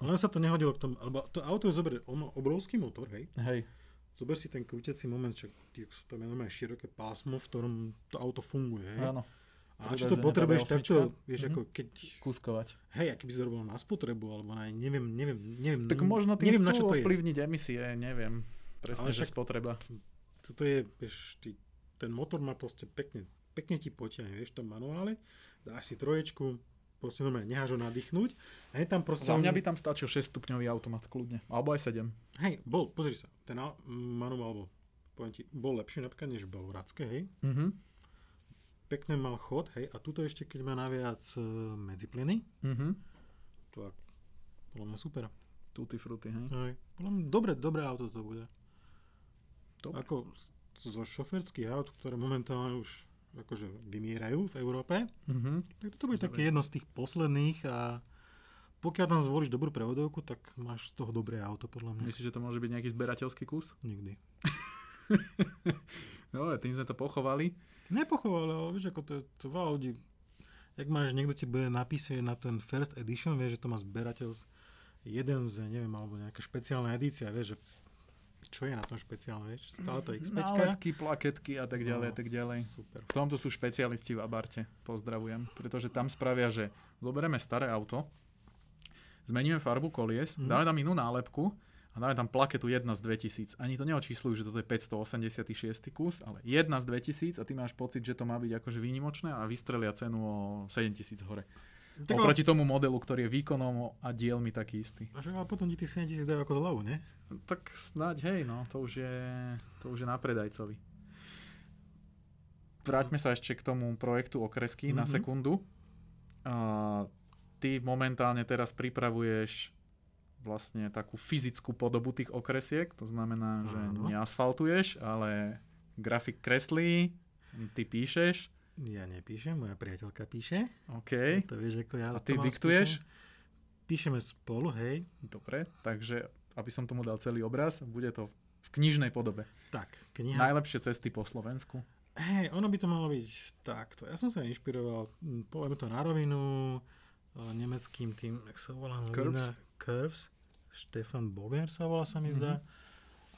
Len sa to nehodilo k tomu, alebo to auto je zober, on má obrovský motor, hej, Hej. zober si ten krútiaci moment, čo tam je normálne široké pásmo, v ktorom to auto funguje. Hej? Áno. A či to potrebuješ takto, vieš, Mhm. ako keď... Kúskovať. Hej, aký by si robil na spotrebu, alebo na, neviem, neviem, neviem. Tak možno tým neviem, na čo chcú to je. ovplyvniť emisie, neviem. Presne, Ale že však- spotreba. Toto je, vieš, ty, ten motor má proste pekne, pekne ti potiahne, vieš, v tom manuále, dáš si troječku, proste normálne necháš ho nadýchnuť a je tam proste... Za mňa by tam stačil 6 stupňový automat, kľudne. Alebo aj 7. Hej, bol, pozri sa, ten manuál bol, poviem ti, bol lepší napríklad než Bavorácké, hej, Mhm. pekne mal chod, hej, a tuto ešte, keď má naviac e, medzipleny, Mhm. to ak, podľa mňa super. Tutti frutti, hej. Hej, podľa mňa dobre, dobré auto to bude. Dobre. Ako zo šoferských aut, ktoré momentálne už akože vymierajú v Európe, Mhm. tak toto bude Dobre. také jedno z tých posledných a pokiaľ tam zvolíš dobrú prevodovku, tak máš z toho dobré auto, podľa mňa. Myslíš, že to môže byť nejaký zberateľský kus? Nikdy. *laughs* No, tým sme to pochovali. Nepochoval, ale vieš, ako to, je- to veľa ľudí, jak máš, niekto ti bude napísať na ten first edition, vieš, že to má zberateľ jeden z, neviem, alebo nejaká špeciálna edícia, vieš, že čo je na tom špeciálne, vieš, stále to X5. Nálepky, plaketky a tak ďalej, a No, tak ďalej. Super. V tomto sú špecialisti v Abarte. Pozdravujem. Pretože tam spravia, že zoberieme staré auto, zmeníme farbu kolies, Mhm. dáme tam inú nálepku a dáme tam plaketu 1 z 2000. Ani to neočíslujú, že toto je 586 kus, ale 1 z 2000 a ty máš pocit, že to má byť akože výnimočné a vystrelia cenu o 7000 hore. Tak ale, Oproti tomu modelu, ktorý je výkonom a dielmi taký istý. ale potom ti tých 7000 dajú ako zľavu, ne? Tak snáď, hej, no, to už je, to už je na predajcovi. Vráťme sa ešte k tomu projektu okresky mm-hmm. na Mhm. sekundu. A ty momentálne teraz pripravuješ vlastne takú fyzickú podobu tých okresiek, to znamená, že Áno. neasfaltuješ, ale grafik kreslí, ty píšeš, Ja nepíšem, moja priateľka píše. OK, To vieš, ako ja a ty diktuješ, spíšem. Píšeme spolu, hej. dobre, takže aby som tomu dal celý obraz, bude to v knižnej podobe. Tak, kniha. Najlepšie cesty po Slovensku. Hej, ono by to malo byť takto. Ja som sa inšpiroval, poviem to na rovinu, eh, nemeckým tým, jak sa volá? Curves? Curves. Stefan Boger sa volá, sa mi Mhm. zdá.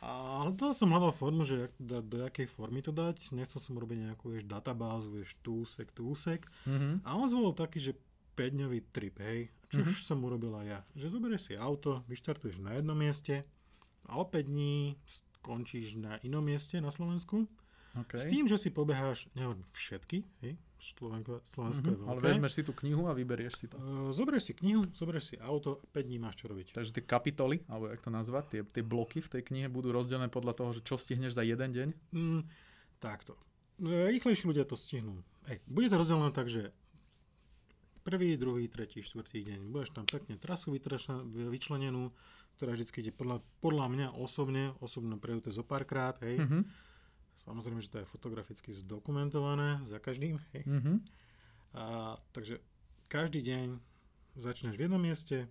A to som hľadal formu, že dať, do jakej formy to dať. Nechcel som robiť nejakú vieš, databázu, vieš, tu úsek, tu úsek. Mhm. A on zvolil taký, že 5-dňový trip, hej. Čo Mhm. už som urobil aj ja. Že zoberieš si auto, vyštartuješ na jednom mieste a o 5 dní skončíš na inom mieste na Slovensku. Okay. S tým, že si pobeháš, nehovorím všetky, hej, Slovenko, Slovensko je Mhm, veľké. ale vezmeš si tú knihu a vyberieš si to. Uh, zoberieš si knihu, zoberieš si auto, 5 dní máš čo robiť. Takže tie kapitoly, alebo jak to nazvať, tie, tie bloky v tej knihe budú rozdelené podľa toho, že čo stihneš za jeden deň. Mm, takto. E, Rýchlejší ľudia to stihnú. Ej, bude to rozdelené tak, že prvý, druhý, tretí, štvrtý deň. Budeš tam pekne trasu vyčlenenú, ktorá vždycky ide podľa, podľa mňa osobne, osobne prejúte zo párkrát, hej. Mhm. Samozrejme, že to je fotograficky zdokumentované za každým, hej. Mhm. A, takže každý deň začneš v jednom mieste,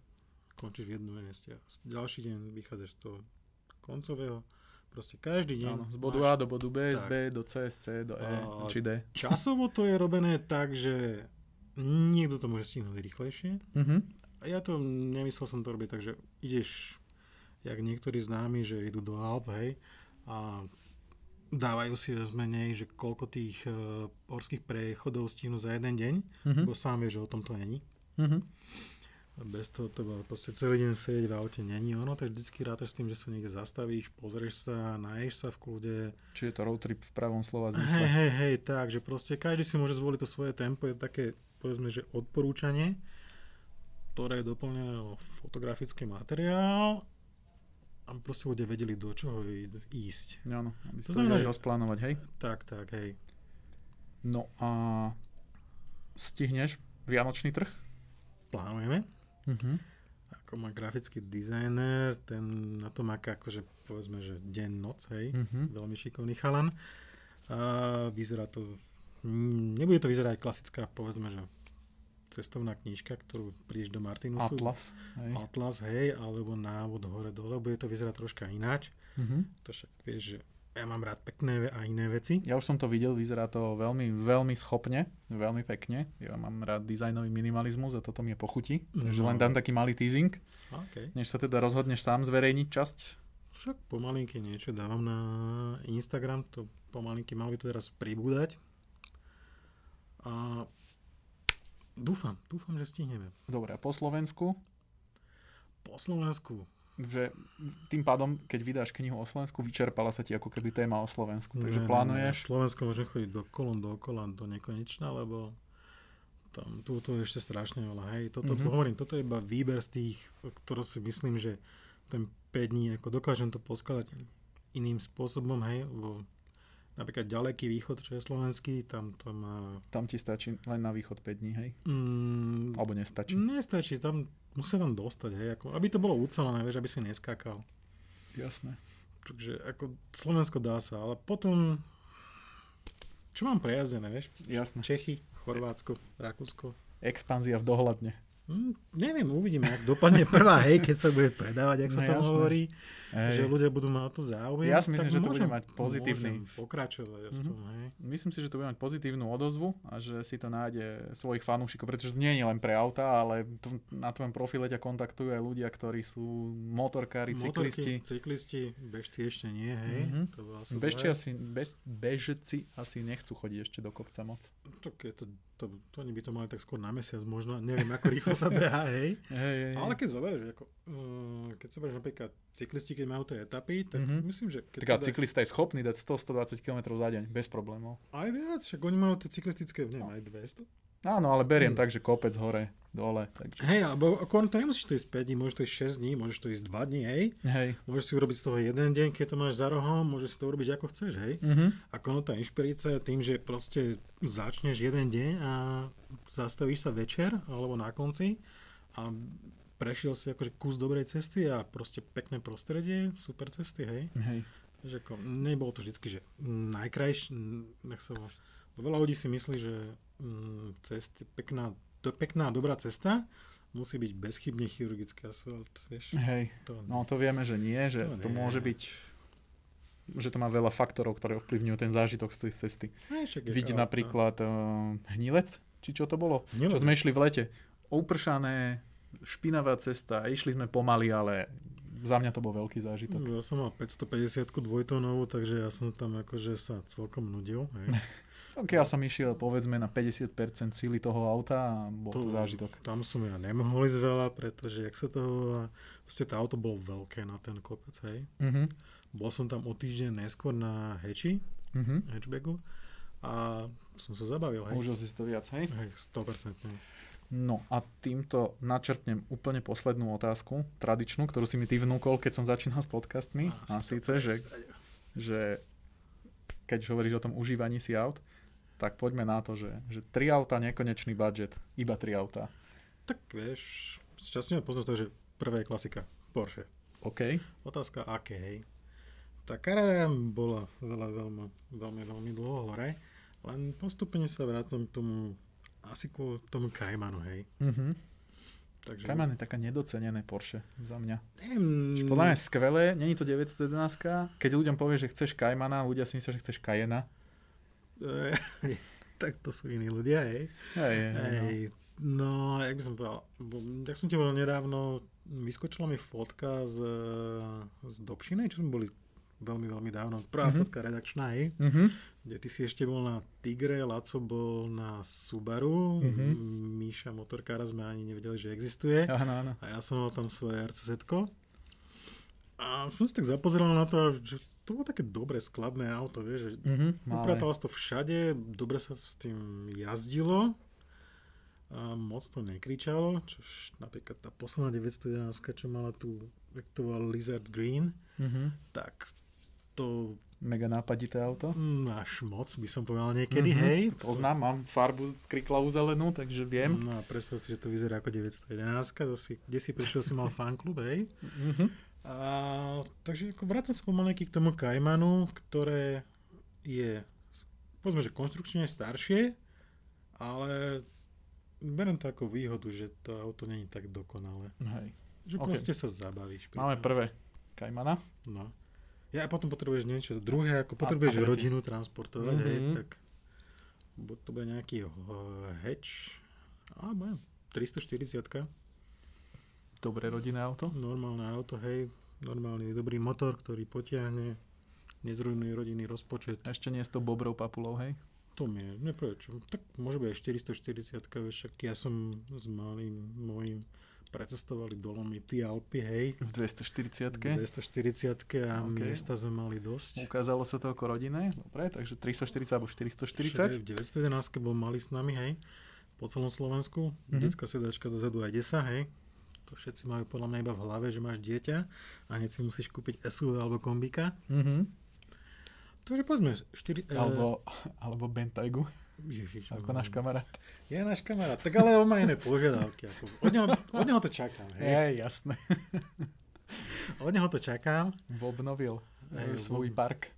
končíš v jednom mieste. Ďalší deň vychádzaš z toho koncového. Proste každý deň. Áno, z bodu máš- A do bodu B, z tak. B do C, z C do E, A- či D. Časovo to je robené tak, že niekto to môže stihnúť rýchlejšie. Mhm. A ja to nemyslel som to robiť tak, že ideš, jak niektorí známi, že idú do Alp, hej, a dávajú si menej, že koľko tých uh, horských prechodov stihnú za jeden deň, Mhm. lebo sám vieš, že o tom to není. Mhm. Bez toho to bolo proste celý deň sedieť v aute není ono, tak vždycky rátaš s tým, že sa niekde zastavíš, pozrieš sa, naješ sa v kľude. Čiže je to road trip v pravom slova Hej, zmysle. hej, hej, tak, že proste každý si môže zvoliť to svoje tempo, je také, povedzme, že odporúčanie, ktoré je doplnené o fotografický materiál a proste ľudia vedeli, do čoho ísť. Áno, aby To znamená, že- rozplánovať, hej? Tak, tak, hej. No a stihneš Vianočný trh? Plánujeme. Mhm. Ako môj grafický dizajner, ten na to má akože, povedzme, že deň, noc, hej. Mhm. veľmi šikovný chalan. A vyzerá to, nebude to vyzerať klasická, povedzme, že cestovná knižka, ktorú prídeš do Martinusu. Atlas. Hej. Atlas, hej, alebo návod hore dole, bude to vyzerať troška ináč. Mhm. To však vieš, že ja mám rád pekné a iné veci. Ja už som to videl, vyzerá to veľmi, veľmi schopne, veľmi pekne. Ja mám rád dizajnový minimalizmus a toto mi je pochutí. Takže No. len dám taký malý teasing. Okay. Než sa teda rozhodneš sám zverejniť časť Však pomalinky niečo dávam na Instagram, to pomalinky mal by to teraz pribúdať. A dúfam, dúfam, že stihneme. Dobre, a po Slovensku? Po Slovensku že tým pádom, keď vydáš knihu o Slovensku, vyčerpala sa ti ako keby téma o Slovensku. Takže ne, plánuješ... Ne, Slovensko môže chodiť do kolon, do okola, do nekonečna, lebo tam, tu, tu ešte strašne veľa. Hej, toto mm-hmm. hovorím, toto je iba výber z tých, ktoré si myslím, že ten 5 dní, ako dokážem to poskladať iným spôsobom, hej, lebo napríklad ďaleký východ, čo je slovenský, tam to má... Tam ti stačí len na východ 5 dní, hej? Mm, Alebo nestačí? Nestačí, tam musia tam dostať, hej, ako, aby to bolo ucelené, vieš, aby si neskákal. Jasné. Takže ako Slovensko dá sa, ale potom čo mám prejazdené, vieš? Jasné. Čechy, Chorvátsko, Rakúsko. Expanzia v dohľadne. Hm, neviem, uvidíme, ak dopadne prvá, *laughs* hej, keď sa bude predávať, ak sa no, tam jasné. hovorí, hej. že ľudia budú mať o to záujem. Ja si myslím, že to bude mať pozitívny... pokračovať. Mm-hmm. Tom, hej. Myslím si, že to bude mať pozitívnu odozvu a že si to nájde svojich fanúšikov, pretože to nie je len pre auta, ale to, na tvojom profile ťa kontaktujú aj ľudia, ktorí sú motorkári, Motorky, cyklisti. cyklisti, bežci ešte nie, hej. Mm-hmm. To bežci asi, bež, bežci asi nechcú chodiť ešte do kopca moc. Tak je to to, to oni by to mali tak skôr na mesiac možno, neviem ako rýchlo sa beha, *laughs* hej. hej, hej. Ale keď zoberieš, ako, uh, keď zoberieš napríklad cyklisti, keď majú tie etapy, tak mm-hmm. myslím, že... Keď tak teda... cyklista je schopný dať 100-120 km za deň, bez problémov. Aj viac, však oni majú tie cyklistické, neviem, aj 200. Áno, ale beriem hmm. tak, že kopec hore, dole. Takže... Hej, alebo ako to nemusíš to ísť 5 dní, môžeš to ísť 6 dní, môžeš to ísť 2 dní, hej. hej. Môžeš si urobiť z toho jeden deň, keď to máš za rohom, môžeš si to urobiť ako chceš, hej. Mm-hmm. Ako no tá inšpirácia tým, že proste začneš jeden deň a zastavíš sa večer alebo na konci a prešiel si akože kus dobrej cesty a proste pekné prostredie, super cesty, hej. Hej. Že ako, nebolo to vždycky, že najkrajšie, nech sa Veľa ľudí si myslí, že mm, cest, pekná, to pekná, dobrá cesta musí byť bezchybne chirurgický asfalt. Vieš? Hej, to, no to vieme, že nie, že to, to môže byť že to má veľa faktorov, ktoré ovplyvňujú ten zážitok z tej cesty. Vidí napríklad uh, hnilec, či čo to bolo? Hnilec. Čo sme išli v lete. Upršané, špinavá cesta, išli sme pomaly, ale za mňa to bol veľký zážitok. Ja som mal 550 dvojtónovú, takže ja som tam akože sa celkom nudil. Hej. *laughs* Tak ja som išiel povedzme na 50% síly toho auta a bol to, to zážitok. Tam som ja nemohol ísť veľa, pretože jak sa to proste to auto bolo veľké na ten kopec, hej. Uh-huh. Bol som tam o týždeň neskôr na hatchi, uh-huh. hatchbacku a som sa zabavil, hej. Užil si to viac, hej? Hej, 100%. No a týmto načrtnem úplne poslednú otázku, tradičnú, ktorú si mi ty vnúkol, keď som začínal s podcastmi. A, a síce, že, že keď hovoríš o tom užívaní si aut, tak poďme na to, že, že tri auta, nekonečný budget, iba tri auta. Tak vieš, časne pozor to, že prvé je klasika, Porsche. OK. Otázka aké, hej. Tá kariéra bola veľa, veľmi, veľmi, veľmi dlho hore, len postupne sa vrácam k tomu, asi ku tomu Caymanu, hej. Mm-hmm. Takže... Cayman je taká nedocenené Porsche za mňa. Um... Podľa mňa je skvelé, není to 911 Keď ľuďom povie, že chceš Caymana, ľudia si myslia, že chceš Cayena. *laughs* tak to sú iní ľudia, hej. Hej, hej, hej. No. no, jak by som povedal, jak som ti povedal nedávno, vyskočila mi fotka z, z Dobšinej, čo sme boli veľmi, veľmi dávno. Prvá mm-hmm. fotka redakčná, hej. Mm-hmm. Kde ty si ešte bol na Tigre, Laco bol na Subaru, mm-hmm. Míša motorkára sme ani nevedeli, že existuje. Áno, áno. A ja som mal tam svoje rcz A som si tak zapozeral na to, že to bolo také dobré skladné auto, vieš, že mm-hmm, upratalo to všade, dobre sa s tým jazdilo, a moc to nekričalo, čož napríklad tá posledná 911, čo mala tu, jak to volal Lizard Green, mm-hmm. tak to... Mega nápadité auto. Máš moc, by som povedal niekedy, mm-hmm. hej. Poznám, mám farbu kriklavú zelenú, takže viem. No a predstav si, že to vyzerá ako 911, to si, kde si prišiel, si mal fanklub, hej. Mm-hmm. A, takže ako vrátim sa pomalenky k tomu Kaimanu, ktoré je, povedzme, že konstrukčne staršie, ale berem to ako výhodu, že to auto není tak dokonalé. Hej. Že okay. proste sa zabavíš. Máme tom. prvé Kajmana. No. Ja potom potrebuješ niečo druhé, ako potrebuješ a, a rodinu transportovať, mm-hmm. hej, mhm. tak buď to bude nejaký uh, hatch, alebo 340 Dobré rodinné auto? Normálne auto, hej. normálny dobrý motor, ktorý potiahne, nezrujnuje rodinný rozpočet. A ešte nie je to bobrou papulou, hej? To mi je, neprečo. Tak môže byť aj 440, však ja som s malým mojím precestovali Dolomity, Alpy, hej. V 240 V 240 a okay. miesta sme mali dosť. Ukázalo sa to ako rodinné, dobre, takže 340 alebo 440. v 911 bol mali s nami, hej, po celom Slovensku. Mm-hmm. Detská sedačka dozadu aj 10, hej. To všetci majú podľa mňa iba v hlave, že máš dieťa a hneď si musíš kúpiť SUV alebo kombika. Mm-hmm. Takže poďme, 4... Alebo, alebo Bentaygu. Ježiš. Ako náš kamarát. Je náš kamarát, tak ale on má iné požiadavky. Ako, od, neho, od neho to čakám. Hej, hej jasné. Od neho to čakám. Obnovil hej, svoj ob... park.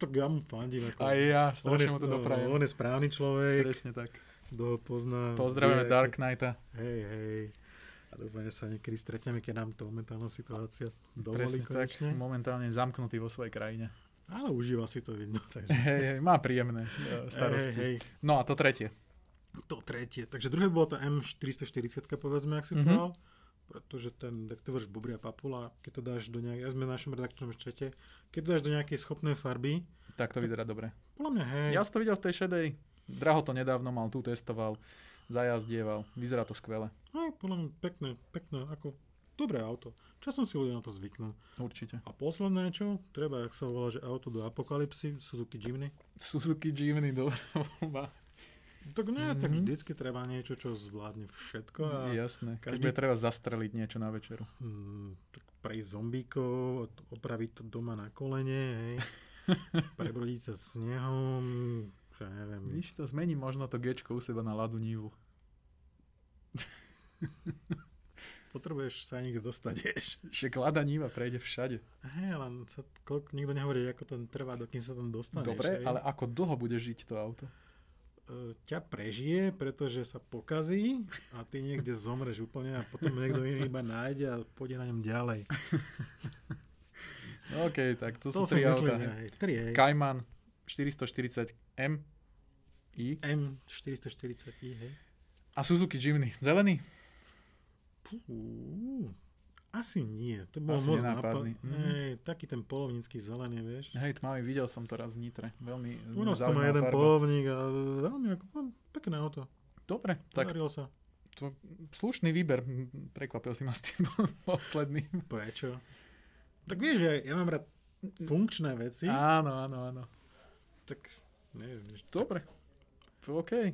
tak ja mu fandím. Ako, Aj ja, strašne mu to doprajem. On je správny človek. Presne tak. Kto pozná. Pozdravujeme Dark Knighta. Hej, hej. A dúfam, že sa niekedy stretneme, keď nám to momentálna situácia dovolí Presne konečne. tak, momentálne zamknutý vo svojej krajine. Ale užíva si to vidno. Takže... Hej, hej, má príjemné e, starosti. Hej, hej. No a to tretie. To tretie. Takže druhé bolo to M440, povedzme, ak si mm-hmm. povedal. Pretože ten, tak to bubria papula, keď to dáš do nejakej, ja sme v našom redakčnom čete, keď to dáš do nejakej schopnej farby. Tak to vyzerá dobre. Podľa mňa, hej. Ja som to videl v tej šedej. Draho to nedávno mal, tu testoval, zajazdieval. Vyzerá to skvele. Hej, podľa mňa pekné, pekné, ako dobré auto. Časom si ľudia na to zvyknú. Určite. A posledné čo? Treba, ak sa volá, že auto do apokalipsy, Suzuki Jimny. Suzuki Jimny, dobrá Tak nie, mm-hmm. tak mhm. vždycky treba niečo, čo zvládne všetko. A Jasné, každý... keď treba zastreliť niečo na večeru. Mm, tak prejsť zombíkov, opraviť to doma na kolene, hej. *laughs* prebrodiť sa snehom, ja neviem. Víš to, zmení možno to gečko u seba na Ladu Nivu. *laughs* potrebuješ sa niekde dostať, vieš. Však Niva prejde všade. Hej, len sa, koľko, nikto nehovorí, ako to trvá, dokým sa tam dostaneš. Dobre, hej. ale ako dlho bude žiť to auto? E, ťa prežije, pretože sa pokazí a ty niekde zomreš úplne a potom niekto iný iba nájde a pôjde na ňom ďalej. *laughs* OK, tak to, to sú tri auta. Hej. Tri, hej. Cayman 440M i. M440i, hej. A Suzuki Jimny. Zelený? Fú, asi nie. To bol moc nápadný. Mm. Hej, taký ten polovnícky zelený, vieš. Hej, tmavý, videl som to raz v Nitre. Veľmi U nás to má jeden farba. polovník a veľmi ako, no, pekné auto. Dobre, Podarilo tak sa. To, slušný výber. Prekvapil si ma s tým *laughs* posledným. Prečo? Tak vieš, ja, ja mám rád funkčné veci. Áno, áno, áno. Tak neviem. Dobre. OK.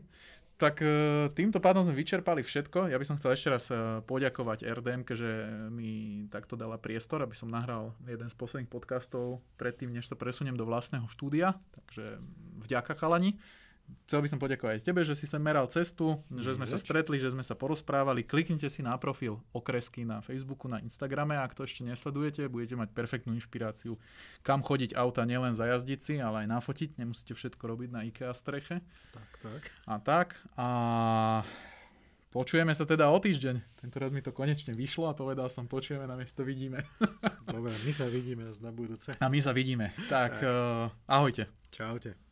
Tak e, týmto pádom sme vyčerpali všetko. Ja by som chcel ešte raz e, poďakovať RDM, že mi takto dala priestor, aby som nahral jeden z posledných podcastov predtým, než sa presuniem do vlastného štúdia. Takže vďaka chalani chcel by som poďakovať tebe, že si sa meral cestu, že sme sa stretli, že sme sa porozprávali. Kliknite si na profil okresky na Facebooku, na Instagrame. Ak to ešte nesledujete, budete mať perfektnú inšpiráciu, kam chodiť auta, nielen zajazdiť si, ale aj nafotiť. Nemusíte všetko robiť na IKEA streche. Tak, tak. A tak. A Počujeme sa teda o týždeň. Tento raz mi to konečne vyšlo a povedal som, počujeme, na miesto vidíme. Dobre, my sa vidíme na budúce. A my sa vidíme. Tak, tak. Uh, ahojte. Čaute.